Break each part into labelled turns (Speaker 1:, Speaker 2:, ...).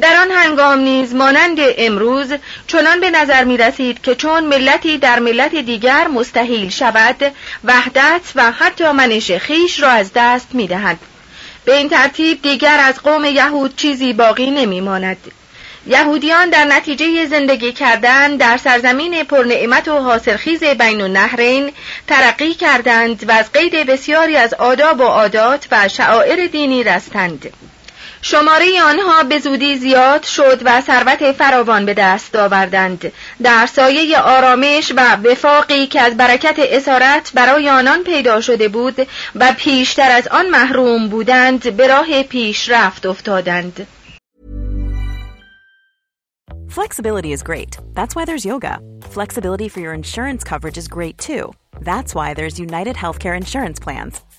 Speaker 1: در آن هنگام نیز مانند امروز چنان به نظر می رسید که چون ملتی در ملت دیگر مستحیل شود وحدت و حتی منش خیش را از دست می دهد. به این ترتیب دیگر از قوم یهود چیزی باقی نمی ماند. یهودیان در نتیجه زندگی کردن در سرزمین پرنعمت و حاصلخیز بین النهرین ترقی کردند و از قید بسیاری از آداب و عادات و شعائر دینی رستند. شماره آنها به زودی زیاد شد و ثروت فراوان به دست آوردند در سایه آرامش و وفاقی که از برکت اسارت برای آنان پیدا شده بود و پیشتر از آن محروم بودند به راه پیشرفت افتادند
Speaker 2: Flexibility is great. That's why there's yoga. Flexibility for your insurance coverage is great too. That's why there's United Healthcare Insurance Plans.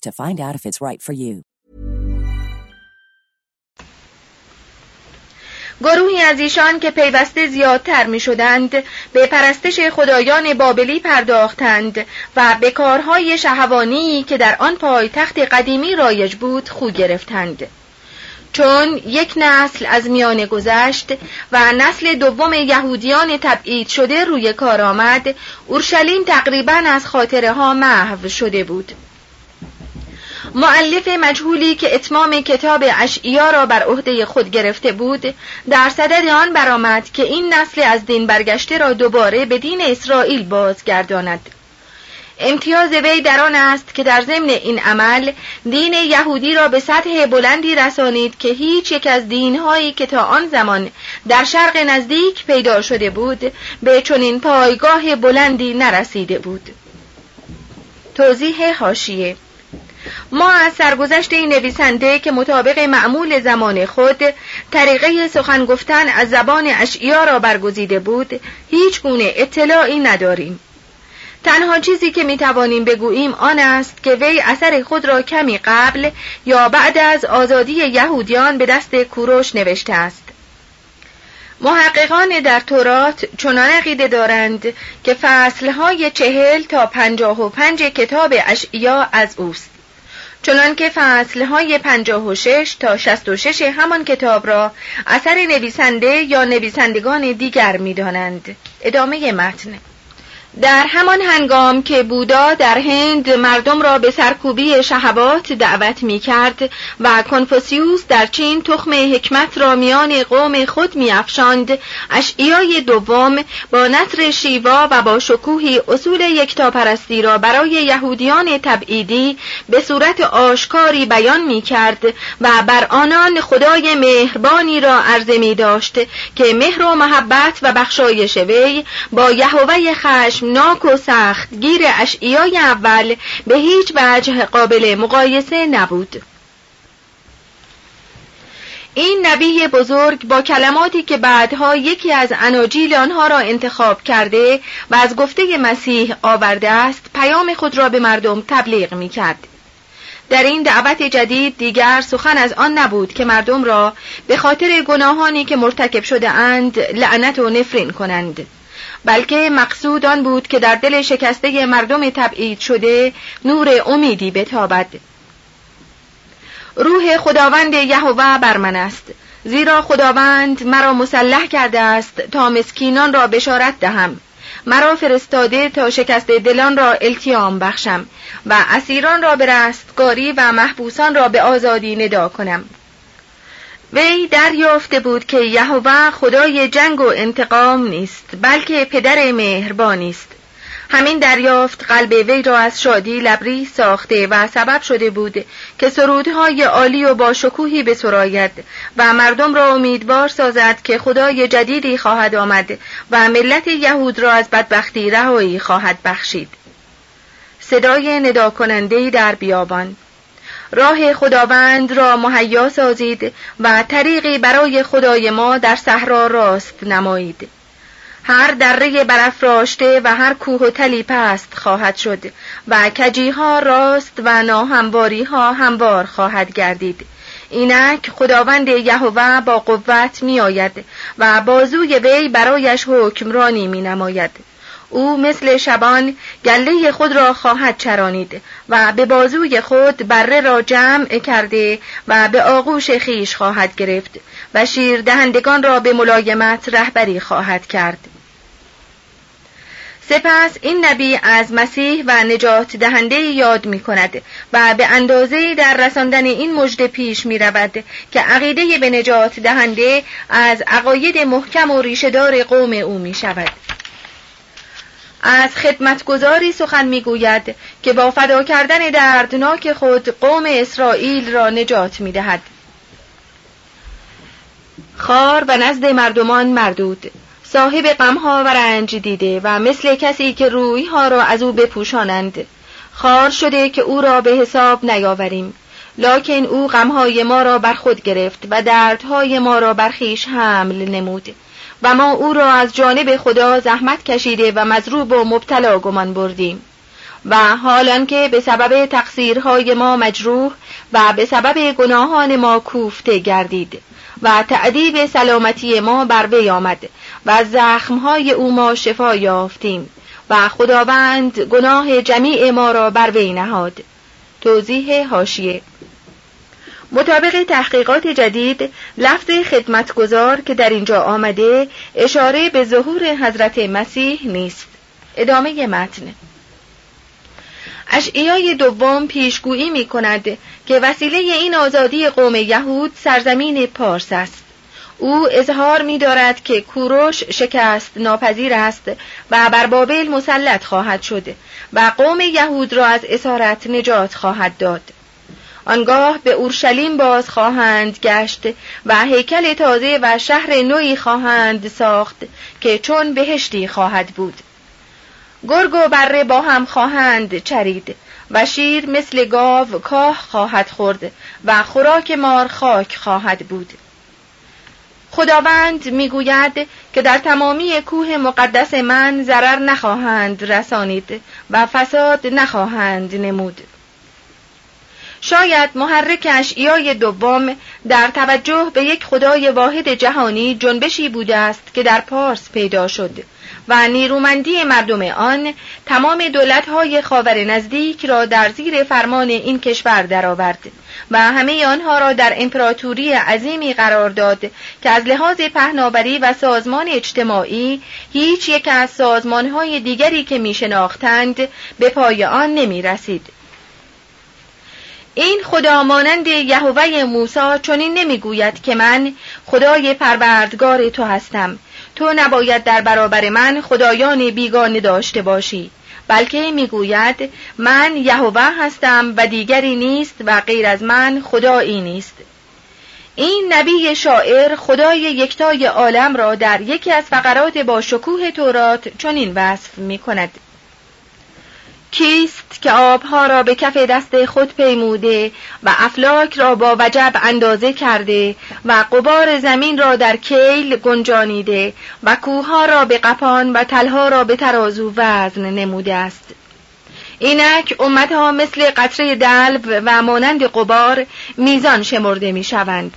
Speaker 3: to find out if it's right for you.
Speaker 1: گروهی از ایشان که پیوسته زیادتر می شدند به پرستش خدایان بابلی پرداختند و به کارهای شهوانی که در آن پایتخت قدیمی رایج بود خو گرفتند. چون یک نسل از میان گذشت و نسل دوم یهودیان تبعید شده روی کار آمد اورشلیم تقریبا از خاطره ها محو شده بود معلف مجهولی که اتمام کتاب اشعیا را بر عهده خود گرفته بود در صدد آن برآمد که این نسل از دین برگشته را دوباره به دین اسرائیل بازگرداند. امتیاز وی در آن است که در ضمن این عمل دین یهودی را به سطح بلندی رسانید که هیچ یک از دینهایی که تا آن زمان در شرق نزدیک پیدا شده بود به چنین پایگاه بلندی نرسیده بود. توضیح هاشیه ما از سرگذشت این نویسنده که مطابق معمول زمان خود طریقه سخن گفتن از زبان اشعیا را برگزیده بود هیچ گونه اطلاعی نداریم. تنها چیزی که می توانیم بگوییم آن است که وی اثر خود را کمی قبل یا بعد از آزادی یهودیان به دست کوروش نوشته است. محققان در تورات چنان عقیده دارند که فصلهای چهل تا پنجاه و پنج کتاب اشعیا از اوست. چنان که فصلهای پنجاه و شش تا شست و شش همان کتاب را اثر نویسنده یا نویسندگان دیگر می دانند. ادامه متن در همان هنگام که بودا در هند مردم را به سرکوبی شهبات دعوت می کرد و کنفوسیوس در چین تخم حکمت را میان قوم خود می افشاند اشعیای دوم با نصر شیوا و با شکوهی اصول یکتاپرستی را برای یهودیان تبعیدی به صورت آشکاری بیان می کرد و بر آنان خدای مهربانی را عرضه می داشت که مهر و محبت و بخشایش وی با یهوه خشم خشمناک و سخت گیر اشعیای اول به هیچ وجه قابل مقایسه نبود این نبی بزرگ با کلماتی که بعدها یکی از اناجیل آنها را انتخاب کرده و از گفته مسیح آورده است پیام خود را به مردم تبلیغ می کرد. در این دعوت جدید دیگر سخن از آن نبود که مردم را به خاطر گناهانی که مرتکب شده اند لعنت و نفرین کنند بلکه مقصود آن بود که در دل شکسته مردم تبعید شده نور امیدی بتابد. روح خداوند یهوه بر من است. زیرا خداوند مرا مسلح کرده است تا مسکینان را بشارت دهم. مرا فرستاده تا شکست دلان را التیام بخشم و اسیران را به رستگاری و محبوسان را به آزادی ندا کنم. وی دریافته بود که یهوه خدای جنگ و انتقام نیست بلکه پدر مهربانی است. همین دریافت قلب وی را از شادی لبری ساخته و سبب شده بود که سرودهای عالی و با شکوهی بسراید و مردم را امیدوار سازد که خدای جدیدی خواهد آمد و ملت یهود را از بدبختی رهایی خواهد بخشید. صدای ندا کننده در بیابان راه خداوند را مهیا سازید و طریقی برای خدای ما در صحرا راست نمایید. هر دره برافراشته و هر کوه و تلی پست خواهد شد و کجیها راست و ناهمواری ها هموار خواهد گردید. اینک خداوند یهوه با قوت می آید و بازوی وی برایش حکمرانی می نماید او مثل شبان گله خود را خواهد چرانید و به بازوی خود بره را جمع کرده و به آغوش خیش خواهد گرفت و شیر دهندگان را به ملایمت رهبری خواهد کرد سپس این نبی از مسیح و نجات دهنده یاد می کند و به اندازه در رساندن این مژده پیش می رود که عقیده به نجات دهنده از عقاید محکم و ریشهدار قوم او می شود. از خدمتگزاری سخن می‌گوید که با فدا کردن دردناک خود قوم اسرائیل را نجات می دهد. خار و نزد مردمان مردود. صاحب غمها و رنج دیده و مثل کسی که رویها را از او بپوشانند. خار شده که او را به حساب نیاوریم. لکن او غمهای ما را بر خود گرفت و دردهای ما را بر خیش حمل نمود. و ما او را از جانب خدا زحمت کشیده و مضروب و مبتلا گمان بردیم. و حالان که به سبب تقصیرهای ما مجروح و به سبب گناهان ما کوفته گردید و تعدیب سلامتی ما بر وی آمد و زخمهای او ما شفا یافتیم و خداوند گناه جمیع ما را بر وی نهاد. توضیح هاشیه مطابق تحقیقات جدید لفظ خدمتگزار که در اینجا آمده اشاره به ظهور حضرت مسیح نیست. ادامه متن. اشعیای دوم پیشگویی می کند که وسیله این آزادی قوم یهود سرزمین پارس است. او اظهار می دارد که کوروش شکست ناپذیر است و بر بابل مسلط خواهد شد و قوم یهود را از اسارت نجات خواهد داد. آنگاه به اورشلیم باز خواهند گشت و هیکل تازه و شهر نوی خواهند ساخت که چون بهشتی خواهد بود. گرگ و بره با هم خواهند چرید و شیر مثل گاو کاه خواهد خورد و خوراک مار خاک خواهد بود. خداوند می‌گوید که در تمامی کوه مقدس من ضرر نخواهند رسانید و فساد نخواهند نمود. شاید محرک اشعیای دوم در توجه به یک خدای واحد جهانی جنبشی بوده است که در پارس پیدا شد و نیرومندی مردم آن تمام دولتهای خاور نزدیک را در زیر فرمان این کشور درآورد و همه آنها را در امپراتوری عظیمی قرار داد که از لحاظ پهناوری و سازمان اجتماعی هیچ یک از سازمانهای دیگری که می شناختند به پای آن نمی رسید. این خدا مانند یهوه موسی چنین نمی‌گوید که من خدای پروردگار تو هستم. تو نباید در برابر من خدایان بیگانه داشته باشی. بلکه می‌گوید من یهوه هستم و دیگری نیست و غیر از من خدایی نیست. این نبی شاعر خدای یکتای عالم را در یکی از فقرات با شکوه تورات چنین وصف می کند کیست که آبها را به کف دست خود پیموده و افلاک را با وجب اندازه کرده و قبار زمین را در کیل گنجانیده و کوها را به قپان و تلها را به ترازو وزن نموده است. اینک امتها مثل قطره دلب و مانند قبار میزان شمرده می شوند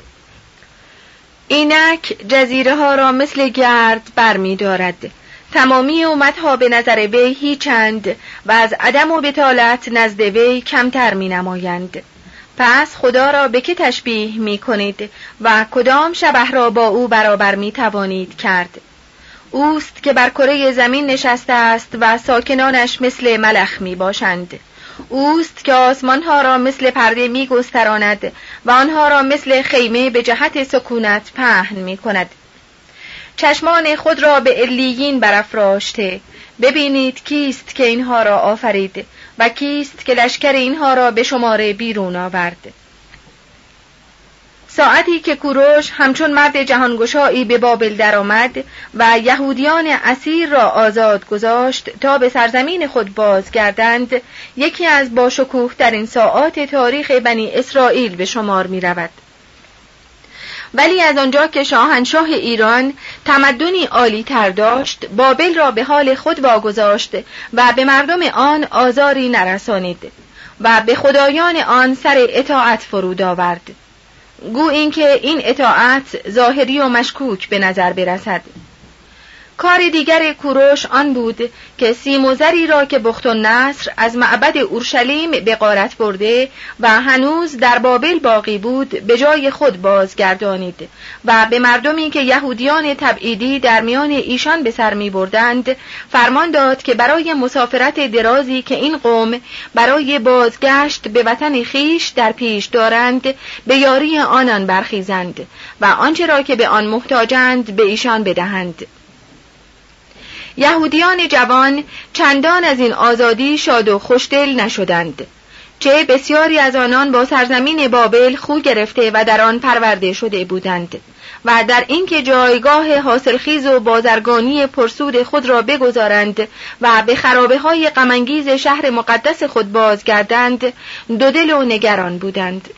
Speaker 1: اینک جزیره ها را مثل گرد بر می دارد تمامی اومدها به نظر وی هیچند و از عدم و بتالت نزد وی کمتر می نمایند. پس خدا را به که تشبیه می کنید و کدام شبه را با او برابر می توانید کرد؟ اوست که بر کره زمین نشسته است و ساکنانش مثل ملخ می باشند اوست که آسمانها را مثل پرده می گستراند و آنها را مثل خیمه به جهت سکونت پهن می کند چشمان خود را به علیین برافراشته ببینید کیست که اینها را آفرید و کیست که لشکر اینها را به شماره بیرون آورد ساعتی که کوروش همچون مرد جهانگشایی به بابل درآمد و یهودیان اسیر را آزاد گذاشت تا به سرزمین خود بازگردند یکی از باشکوه در این ساعات تاریخ بنی اسرائیل به شمار می رود. ولی از آنجا که شاهنشاه ایران تمدنی عالی تر داشت بابل را به حال خود واگذاشت و به مردم آن آزاری نرسانید و به خدایان آن سر اطاعت فرود آورد. گو اینکه این اطاعت ظاهری و مشکوک به نظر برسد. کار دیگر کوروش آن بود که سیموزری را که بخت و نصر از معبد اورشلیم به قارت برده و هنوز در بابل باقی بود به جای خود بازگردانید و به مردمی که یهودیان تبعیدی در میان ایشان به سر می بردند فرمان داد که برای مسافرت درازی که این قوم برای بازگشت به وطن خیش در پیش دارند به یاری آنان برخیزند و آنچه را که به آن محتاجند به ایشان بدهند. یهودیان جوان چندان از این آزادی شاد و خوشدل نشدند چه بسیاری از آنان با سرزمین بابل خو گرفته و در آن پرورده شده بودند و در اینکه جایگاه حاصلخیز و بازرگانی پرسود خود را بگذارند و به خرابه های شهر مقدس خود بازگردند دو دل و نگران بودند.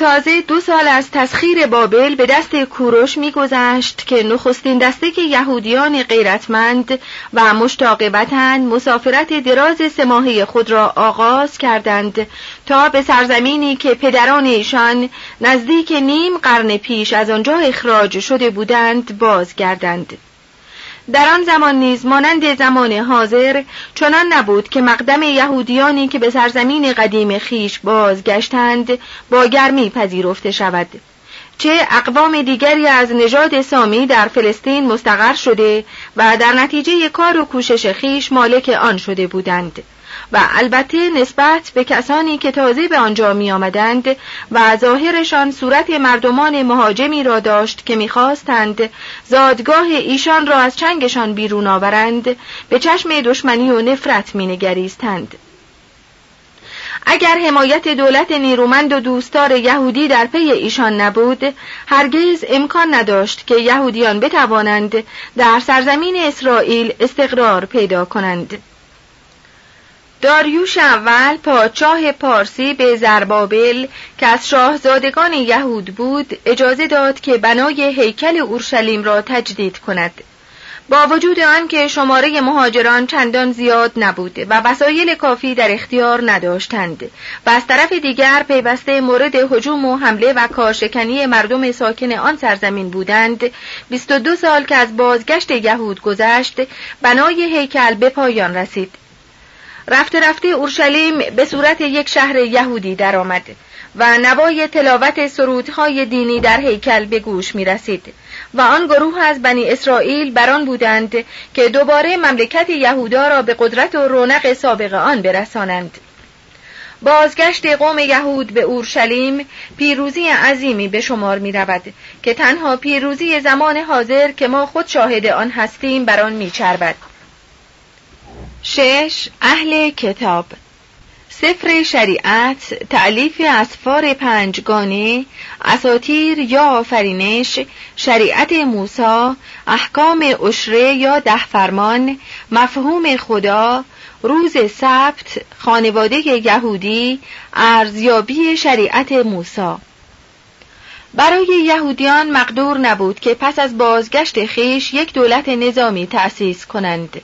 Speaker 1: تازه دو سال از تسخیر بابل به دست کوروش میگذشت که نخستین دسته که یهودیان غیرتمند و مشتاق وطن مسافرت دراز سماهی خود را آغاز کردند تا به سرزمینی که پدران ایشان نزدیک نیم قرن پیش از آنجا اخراج شده بودند بازگردند. در آن زمان نیز مانند زمان حاضر چنان نبود که مقدم یهودیانی که به سرزمین قدیم خیش بازگشتند با گرمی پذیرفته شود. چه اقوام دیگری از نژاد سامی در فلسطین مستقر شده و در نتیجه کار و کوشش خیش مالک آن شده بودند. و البته نسبت به کسانی که تازه به آنجا می آمدند و ظاهرشان صورت مردمان مهاجمی را داشت که می‌خواستند زادگاه ایشان را از چنگشان بیرون آورند به چشم دشمنی و نفرت می نگریستند. اگر حمایت دولت نیرومند و دوستار یهودی در پی ایشان نبود هرگز امکان نداشت که یهودیان بتوانند در سرزمین اسرائیل استقرار پیدا کنند داریوش اول پادشاه پارسی به زربابل که از شاهزادگان یهود بود اجازه داد که بنای هیکل اورشلیم را تجدید کند. با وجود آنکه شماره مهاجران چندان زیاد نبود و وسایل کافی در اختیار نداشتند. و از طرف دیگر پیوسته مورد هجوم و حمله و کارشکنی مردم ساکن آن سرزمین بودند 22 سال که از بازگشت یهود گذشت بنای هیکل به پایان رسید. رفته رفته اورشلیم به صورت یک شهر یهودی درآمد و نوای تلاوت سرودهای دینی در هیکل به گوش می رسید و آن گروه از بنی اسرائیل بران بودند که دوباره مملکت یهودا را به قدرت و رونق سابق آن برسانند بازگشت قوم یهود به اورشلیم پیروزی عظیمی به شمار می رود که تنها پیروزی زمان حاضر که ما خود شاهد آن هستیم بر آن می چربد. شش اهل کتاب. سفر شریعت تعلیف اسفار پنجگانه اساتیر یا آفرینش شریعت موسی احکام اشره یا ده فرمان مفهوم خدا روز سبت خانواده یهودی ارزیابی شریعت موسی. برای یهودیان مقدور نبود که پس از بازگشت خیش یک دولت نظامی تأسیس کنند.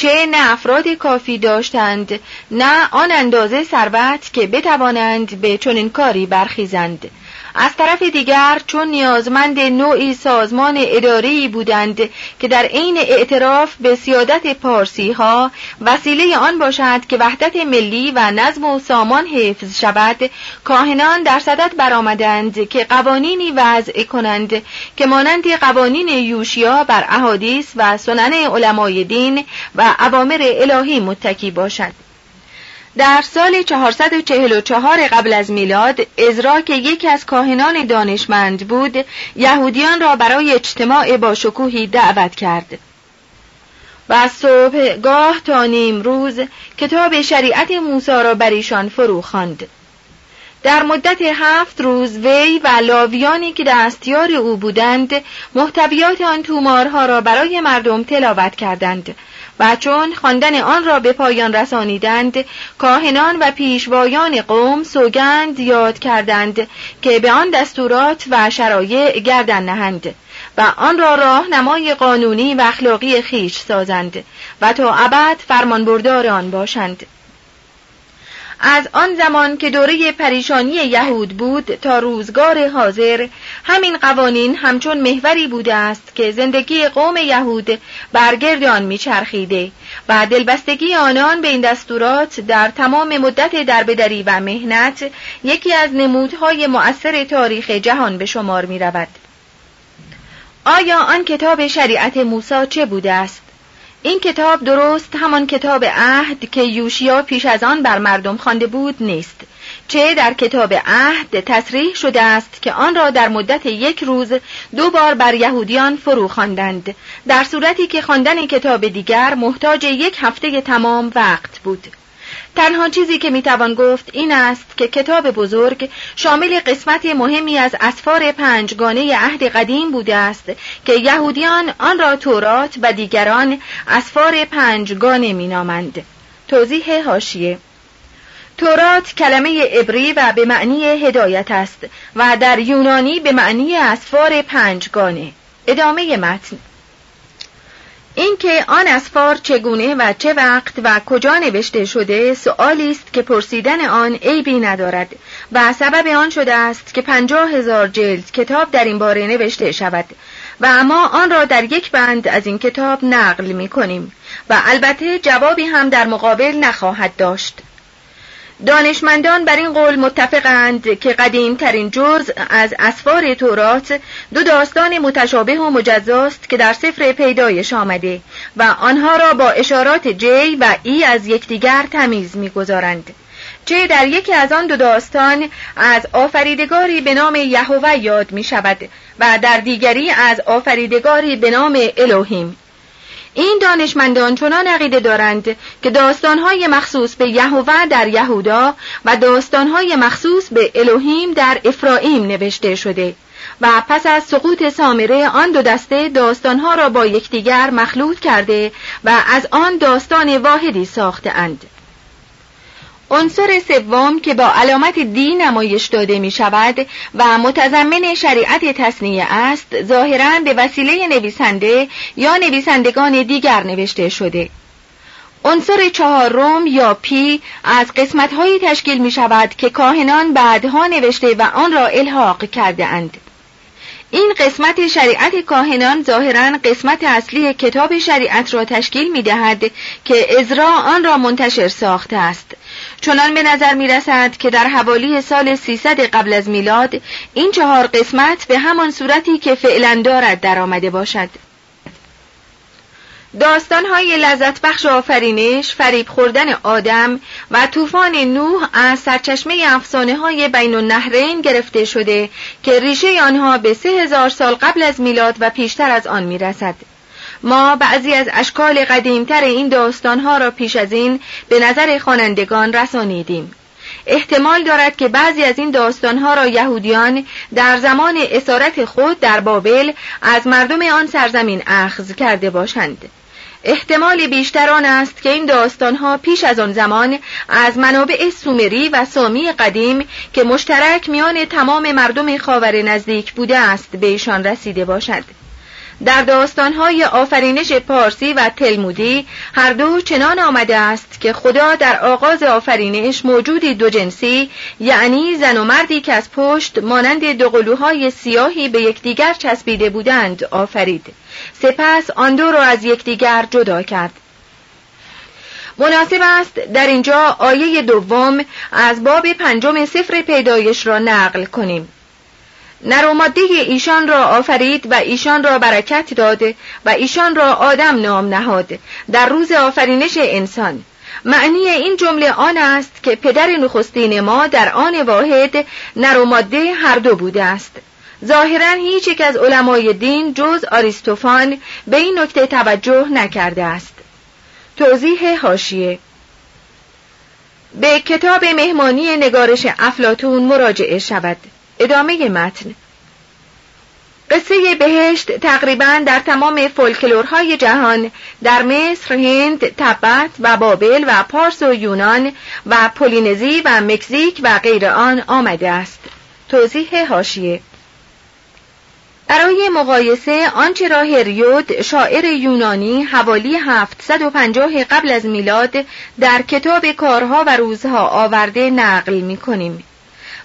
Speaker 1: چه نه افراد کافی داشتند نه آن اندازه ثروت که بتوانند به چنین کاری برخیزند. از طرف دیگر چون نیازمند نوعی سازمان اداری بودند که در عین اعتراف به سیادت پارسی ها وسیله آن باشد که وحدت ملی و نظم و سامان حفظ شود کاهنان در صدد برآمدند که قوانینی وضع کنند که مانند قوانین یوشیا بر احادیث و سنن علمای دین و اوامر الهی متکی باشد. در سال 444 قبل از میلاد ازرا که یکی از کاهنان دانشمند بود یهودیان را برای اجتماع با شکوهی دعوت کرد و از صبحگاه تا نیم روز کتاب شریعت موسی را بر ایشان فرو خواند. در مدت هفت روز وی و لاویانی که دستیار او بودند محتویات آن تومارها را برای مردم تلاوت کردند و چون خواندن آن را به پایان رسانیدند کاهنان و پیشوایان قوم سوگند یاد کردند که به آن دستورات و شرایع گردن نهند و آن را راهنمای قانونی و اخلاقی خیش سازند و تا ابد فرمانبردار آن باشند. از آن زمان که دوره پریشانی یهود بود تا روزگار حاضر همین قوانین همچون محوری بوده است که زندگی قوم یهود برگرد آن میچرخیده و دلبستگی آنان به این دستورات در تمام مدت دربدری و مهنت یکی از نمودهای مؤثر تاریخ جهان به شمار می رود. آیا آن کتاب شریعت موسی چه بوده است؟ این کتاب درست همان کتاب عهد که یوشیا پیش از آن بر مردم خوانده بود نیست. چه در کتاب عهد تصریح شده است که آن را در مدت یک روز دو بار بر یهودیان فرو خواندند. در صورتی که خواندن کتاب دیگر محتاج یک هفته تمام وقت بود. تنها چیزی که می‌توان گفت این است که کتاب بزرگ شامل قسمت مهمی از اسفار پنجگانه عهد قدیم بوده است که یهودیان آن را تورات و دیگران اسفار پنجگانه مینامند. توضیح هاشیه تورات کلمه عبری و به معنی هدایت است و در یونانی به معنی اسفار پنجگانه ادامه متن. اینکه آن اسفار چگونه و چه وقت و کجا نوشته شده سؤالی است که پرسیدن آن عیبی ندارد و سبب آن شده است که پنجاه هزار جلد کتاب در این باره نوشته شود و اما آن را در یک بند از این کتاب نقل می کنیم و البته جوابی هم در مقابل نخواهد داشت. دانشمندان بر این قول متفقند که قدیم ترین جرز از اسفار تورات دو داستان متشابه و مجزاست که در سفر پیدایش آمده و آنها را با اشارات جی و ای از یکدیگر تمیز می‌گذارند. چه در یکی از آن دو داستان از آفریدگاری به نام یهوه یاد می شود و در دیگری از آفریدگاری به نام الوهیم این دانشمندان چنان عقیده دارند که داستانهای مخصوص به یهوه در یهودا و داستانهای مخصوص به الوهیم در افرائیم نوشته شده و پس از سقوط سامره آن دو دسته داستانها را با یکدیگر مخلوط کرده و از آن داستان واحدی ساخته اند. عنصر سوم که با علامت دی نمایش داده می شود و متضمن شریعت تصنیه است ظاهرا به وسیله نویسنده یا نویسندگان دیگر نوشته شده عنصر چهارم یا پی از قسمتهایی تشکیل می شود که کاهنان بعدها نوشته و آن را الحاق کرده اند. این قسمت شریعت کاهنان ظاهرا قسمت اصلی کتاب شریعت را تشکیل می دهد که ازرا آن را منتشر ساخته است چنان به نظر می رسد که در حوالی سال 300 قبل از میلاد این چهار قسمت به همان صورتی که فعلا دارد در آمده باشد داستانهای لذت بخش آفرینش، فریب خوردن آدم و طوفان نوح از سرچشمه افسانه های بین النهرین گرفته شده که ریشه آنها به سه هزار سال قبل از میلاد و پیشتر از آن می‌رسد. ما بعضی از اشکال قدیمتر این داستانها را پیش از این به نظر خوانندگان رسانیدیم. احتمال دارد که بعضی از این داستانها را یهودیان در زمان اسارت خود در بابل از مردم آن سرزمین اخذ کرده باشند. احتمال بیشتر آن است که این داستانها پیش از آن زمان از منابع سومری و سامی قدیم که مشترک میان تمام مردم خاور نزدیک بوده است به ایشان رسیده باشد. در داستانهای آفرینش پارسی و تلمودی هر دو چنان آمده است که خدا در آغاز آفرینش موجودی دو جنسی یعنی زن و مردی که از پشت مانند دو قلوهای سیاهی به یکدیگر چسبیده بودند آفرید. سپس آن دو را از یکدیگر جدا کرد. مناسب است در اینجا آیه دوم از باب پنجم سفر پیدایش را نقل کنیم. نر و ماده ایشان را آفرید و ایشان را برکت داده و ایشان را آدم نام نهاد. در روز آفرینش انسان. معنی این جمله آن است که پدر نخستین ما در آن واحد نر و ماده هر دو بوده است. ظاهرا هیچ یک از علمای دین جز آریستوفان به این نکته توجه نکرده است. توضیح هاشیه به کتاب مهمانی نگارش افلاتون مراجعه شود. ادامه متن قصه بهشت تقریبا در تمام فولکلورهای جهان در مصر، هند، تبت و بابل و پارس و یونان و پولینزی و مکزیک و غیر آن آمده است. توضیح هاشیه برای مقایسه آنچه را هریود شاعر یونانی حوالی 750 قبل از میلاد در کتاب کارها و روزها آورده نقل می کنیم.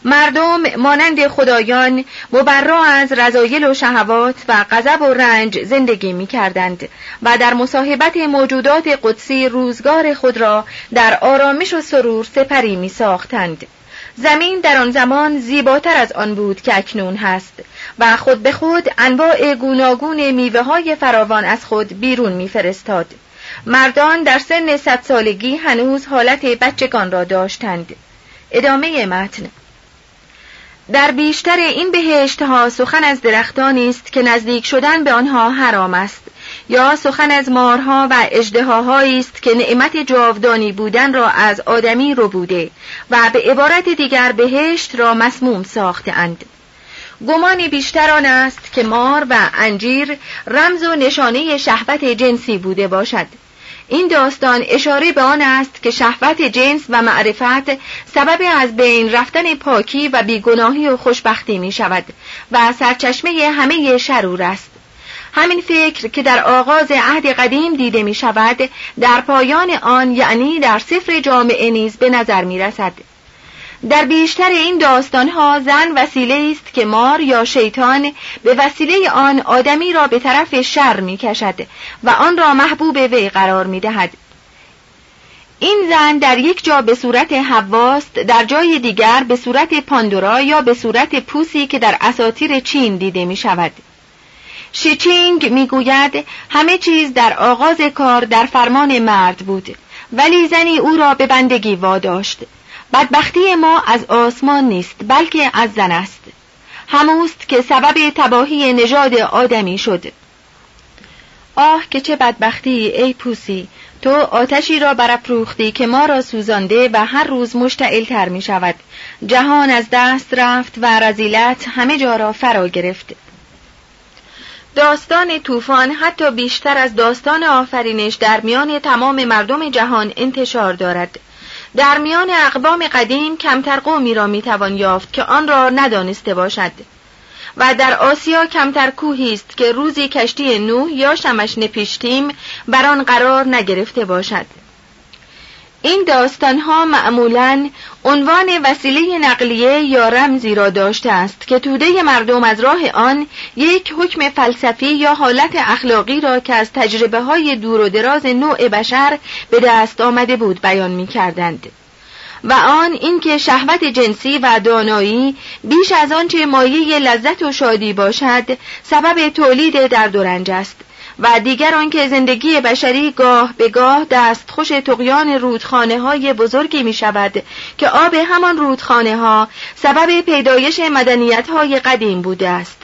Speaker 1: مردم مانند خدایان مبرا از رضایل و شهوات و غضب و رنج زندگی می کردند و در مصاحبت موجودات قدسی روزگار خود را در آرامش و سرور سپری می ساختند. زمین در آن زمان زیباتر از آن بود که اکنون هست و خود به خود انواع گوناگون میوه های فراوان از خود بیرون میفرستاد. مردان در سن صد سالگی هنوز حالت بچگان را داشتند. ادامه متن در بیشتر این بهشت ها سخن از درختانی است که نزدیک شدن به آنها حرام است یا سخن از مارها و اجدهاهایی است که نعمت جاودانی بودن را از آدمی رو بوده و به عبارت دیگر بهشت را مسموم ساخته اند. گمانی بیشتر آن است که مار و انجیر رمز و نشانه شهوت جنسی بوده باشد این داستان اشاره به آن است که شهوت جنس و معرفت سبب از بین رفتن پاکی و بیگناهی و خوشبختی می شود و سرچشمه همه شرور است. همین فکر که در آغاز عهد قدیم دیده می شود در پایان آن یعنی در سفر جامعه نیز به نظر می رسد در بیشتر این داستانها زن وسیله است که مار یا شیطان به وسیله آن آدمی را به طرف شر می کشد و آن را محبوب وی قرار می دهد. این زن در یک جا به صورت حواست در جای دیگر به صورت پاندورا یا به صورت پوسی که در اساطیر چین دیده می شود. شیچینگ می گوید همه چیز در آغاز کار در فرمان مرد بود ولی زنی او را به بندگی واداشت بدبختی ما از آسمان نیست بلکه از زن است. هموست که سبب تباهی نژاد آدمی شد. آه که چه بدبختی ای پوسی تو آتشی را برافروختی که ما را سوزانده و هر روز مشتعل تر می شود. جهان از دست رفت و رزیلت همه جا را فرا گرفت. داستان طوفان حتی بیشتر از داستان آفرینش در میان تمام مردم جهان انتشار دارد. در میان اقوام قدیم کمتر قومی را می‌توان یافت که آن را ندانسته باشد. و در آسیا کمتر کوهی است که روزی کشتی نوح یا شمش نپیشتیم بر آن قرار نگرفته باشد. این داستان ها معمولا عنوان وسیله نقلیه یا رمزی را داشته است که توده مردم از راه آن یک حکم فلسفی یا حالت اخلاقی را که از تجربه های دور و دراز نوع بشر به دست آمده بود بیان می کردند. و آن اینکه شهوت جنسی و دانایی بیش از آنچه مایه لذت و شادی باشد سبب تولید درد و است و دیگر آنکه زندگی بشری گاه به گاه دستخوش تقیان رودخانه های بزرگی می شود که آب همان رودخانه ها سبب پیدایش مدنیت های قدیم بوده است.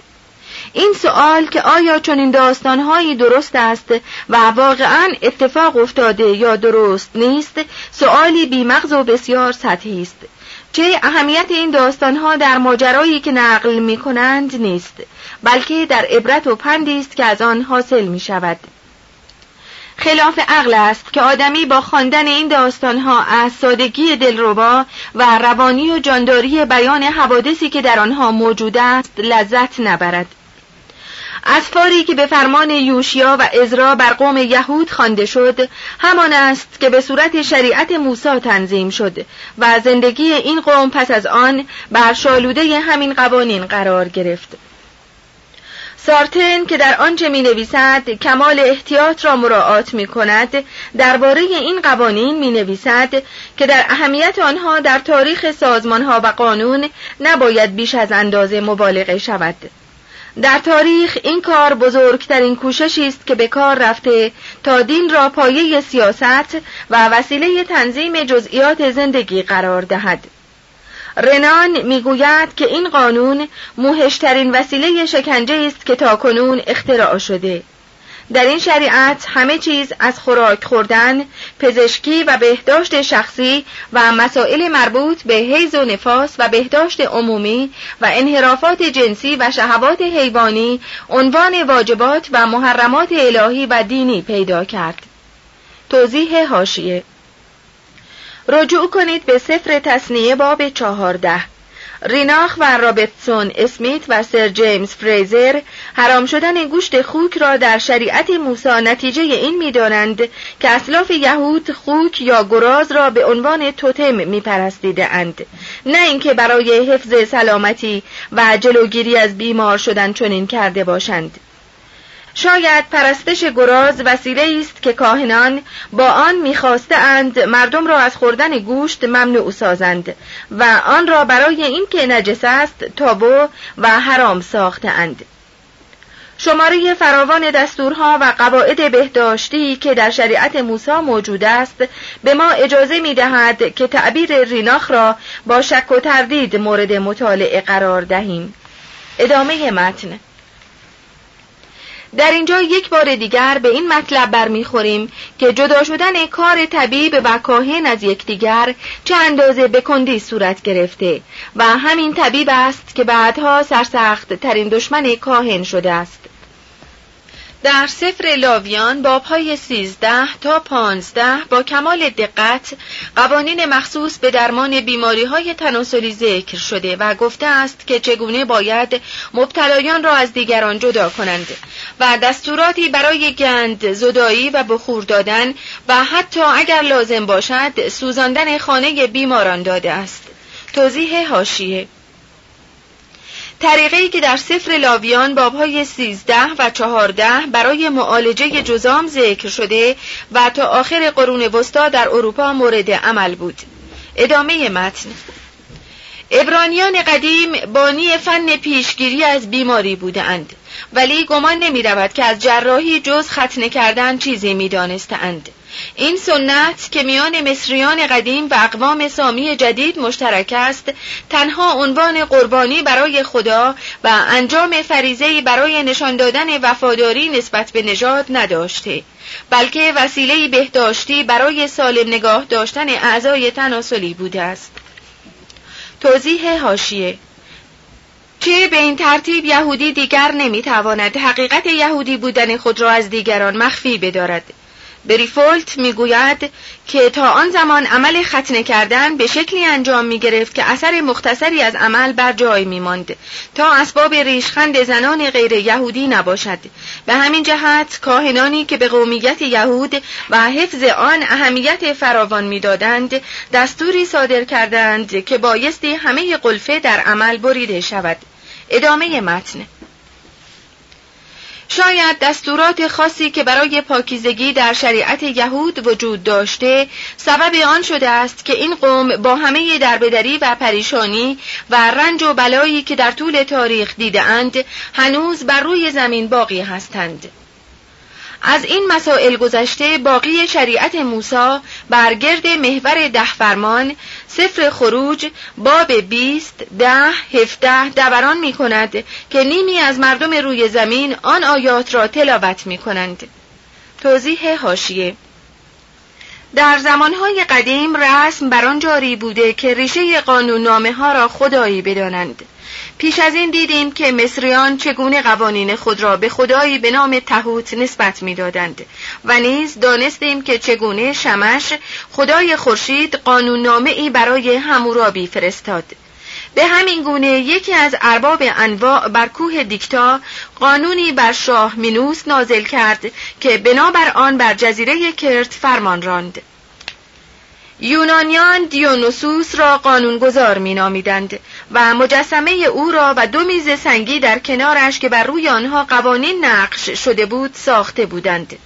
Speaker 1: این سوال که آیا چون این داستانهایی درست است و واقعا اتفاق افتاده یا درست نیست سوالی بیمغز و بسیار سطحی است. چه اهمیت این داستانها در ماجرایی که نقل می کنند نیست بلکه در عبرت و پندی است که از آن حاصل می شود خلاف عقل است که آدمی با خواندن این داستانها از سادگی دلربا و روانی و جانداری بیان حوادثی که در آنها موجود است لذت نبرد. اسفاری که به فرمان یوشیا و ازرا بر قوم یهود خوانده شد همان است که به صورت شریعت موسی تنظیم شد و زندگی این قوم پس از آن بر شالوده همین قوانین قرار گرفت. سارتن که در آنچه می نویسد کمال احتیاط را مراعات می کند درباره این قوانین می نویسد که در اهمیت آنها در تاریخ سازمان ها و قانون نباید بیش از اندازه مبالغه شود. در تاریخ این کار بزرگترین کوششی است که به کار رفته تا دین را پایه سیاست و وسیله تنظیم جزئیات زندگی قرار دهد. رنان می‌گوید که این قانون موهشترین وسیله شکنجه است که تاکنون اختراع شده. در این شریعت همه چیز از خوراک خوردن، پزشکی و بهداشت شخصی و مسائل مربوط به حیض و نفاس و بهداشت عمومی و انحرافات جنسی و شهوات حیوانی عنوان واجبات و محرمات الهی و دینی پیدا کرد. توضیح هاشیه رجوع کنید به سفر تصنیه باب چهارده ریناخ و رابرتسون اسمیت و سر جیمز فریزر حرام شدن گوشت خوک را در شریعت موسی نتیجه این می‌دانند که اسلاف یهود خوک یا گراز را به عنوان توتم میپرستیده اند نه اینکه برای حفظ سلامتی و جلوگیری از بیمار شدن چنین کرده باشند. شاید پرستش گراز وسیله است که کاهنان با آن می‌خواسته اند مردم را از خوردن گوشت ممنوع سازند و آن را برای اینکه نجس است تابو و حرام ساخته اند شماره فراوان دستورها و قواعد بهداشتی که در شریعت موسی موجود است به ما اجازه می دهد که تعبیر ریناخ را با شک و تردید مورد مطالعه قرار دهیم. ادامه متن. در اینجا یک بار دیگر به این مطلب برمیخوریم که جدا شدن کار طبیب و کاهن از یکدیگر چه اندازه به کندی صورت گرفته و همین طبیب است که بعدها سرسخت ترین دشمن کاهن شده است. در سفر لاویان بابهای سیزده تا پانزده با کمال دقت قوانین مخصوص به درمان بیماری های تناسلی ذکر شده و گفته است که چگونه باید مبتلایان را از دیگران جدا کنند و دستوراتی برای گند، زدایی و بخور دادن و حتی اگر لازم باشد سوزاندن خانه بیماران داده است. توضیح هاشیه طریقی که در سفر لاویان بابهای سیزده و چهارده برای معالجه جزام ذکر شده و تا آخر قرون وسطا در اروپا مورد عمل بود ادامه متن ابرانیان قدیم بانی فن پیشگیری از بیماری بودند ولی گمان نمی رود که از جراحی جز ختنه کردن چیزی می دانستند. این سنت که میان مصریان قدیم و اقوام سامی جدید مشترک است تنها عنوان قربانی برای خدا و انجام فریزهی برای نشان دادن وفاداری نسبت به نژاد نداشته بلکه وسیله بهداشتی برای سالم نگاه داشتن اعضای تناسلی بوده است. توضیح هاشیه چه به این ترتیب یهودی دیگر نمی‌تواند حقیقت یهودی بودن خود را از دیگران مخفی بدارد. بریفولت می‌گوید که تا آن زمان عمل ختنه کردن به شکلی انجام می گرفت که اثر مختصری از عمل بر جای می ماند تا اسباب ریشخند زنان غیر یهودی نباشد. به همین جهت کاهنانی که به قومیت یهود و حفظ آن اهمیت فراوان می‌دادند دستوری صادر کردند که بایستی همه قلفه در عمل بریده شود. ادامه متن. شاید دستورات خاصی که برای پاکیزگی در شریعت یهود وجود داشته سبب آن شده است که این قوم با همه دربدری و پریشانی و رنج و بلایی که در طول تاریخ دیدهاند هنوز بر روی زمین باقی هستند. از این مسائل گذشته باقی شریعت موسی بر گرد محور ده فرمان سفر خروج باب بیست ده هفته دوران می کند که نیمی از مردم روی زمین آن آیات را تلاوت می کنند توضیح هاشیه در زمانهای قدیم رسم بر جاری بوده که ریشه قانون نامه ها را خدایی بدانند. پیش از این دیدیم که مصریان چگونه قوانین خود را به خدایی به نام تهوت نسبت می‌دادند و نیز دانستیم که چگونه شمش خدای خورشید قانون ای برای همورابی فرستاد. به همین گونه یکی از ارباب انواع بر کوه دیکتا قانونی بر شاه مینوس نازل کرد که بنابر آن بر جزیره کرت فرمان راند. یونانیان دیونوسوس را قانونگذار می نامیدند و مجسمه او را و دو میز سنگی در کنارش که بر روی آنها قوانین نقش شده بود ساخته بودند.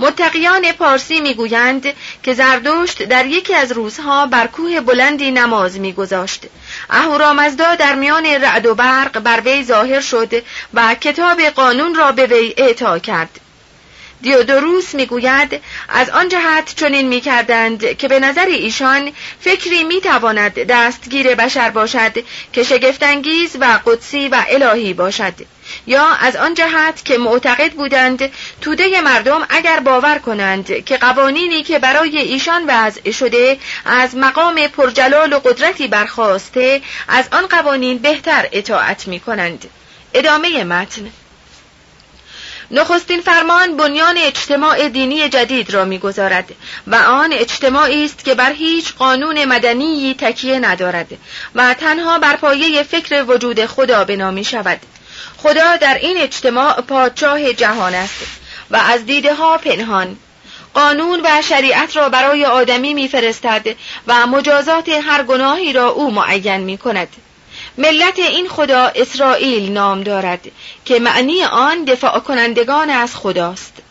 Speaker 1: متقیان پارسی می‌گویند که زردشت در یکی از روزها بر کوه بلندی نماز میگذاشت. اهورامزدا در میان رعد و برق بر وی ظاهر شد و کتاب قانون را به وی اعطا کرد. دیودوروس می‌گوید از آن جهت چنین می‌کردند که به نظر ایشان فکری می‌تواند دستگیر بشر باشد که شگفتانگیز و قدسی و الهی باشد. یا از آن جهت که معتقد بودند توده مردم اگر باور کنند که قوانینی که برای ایشان وضع شده از مقام پرجلال و قدرتی برخواسته از آن قوانین بهتر اطاعت می کنند ادامه متن. نخستین فرمان بنیان اجتماع دینی جدید را می‌گذارد و آن اجتماعی است که بر هیچ قانون مدنی تکیه ندارد و تنها بر پایه فکر وجود خدا بنا می شود. خدا در این اجتماع پادشاه جهان است و از دیده ها پنهان. قانون و شریعت را برای آدمی میفرستد و مجازات هر گناهی را او معین می کند ملت این خدا اسرائیل نام دارد که معنی آن دفاع کنندگان از خداست.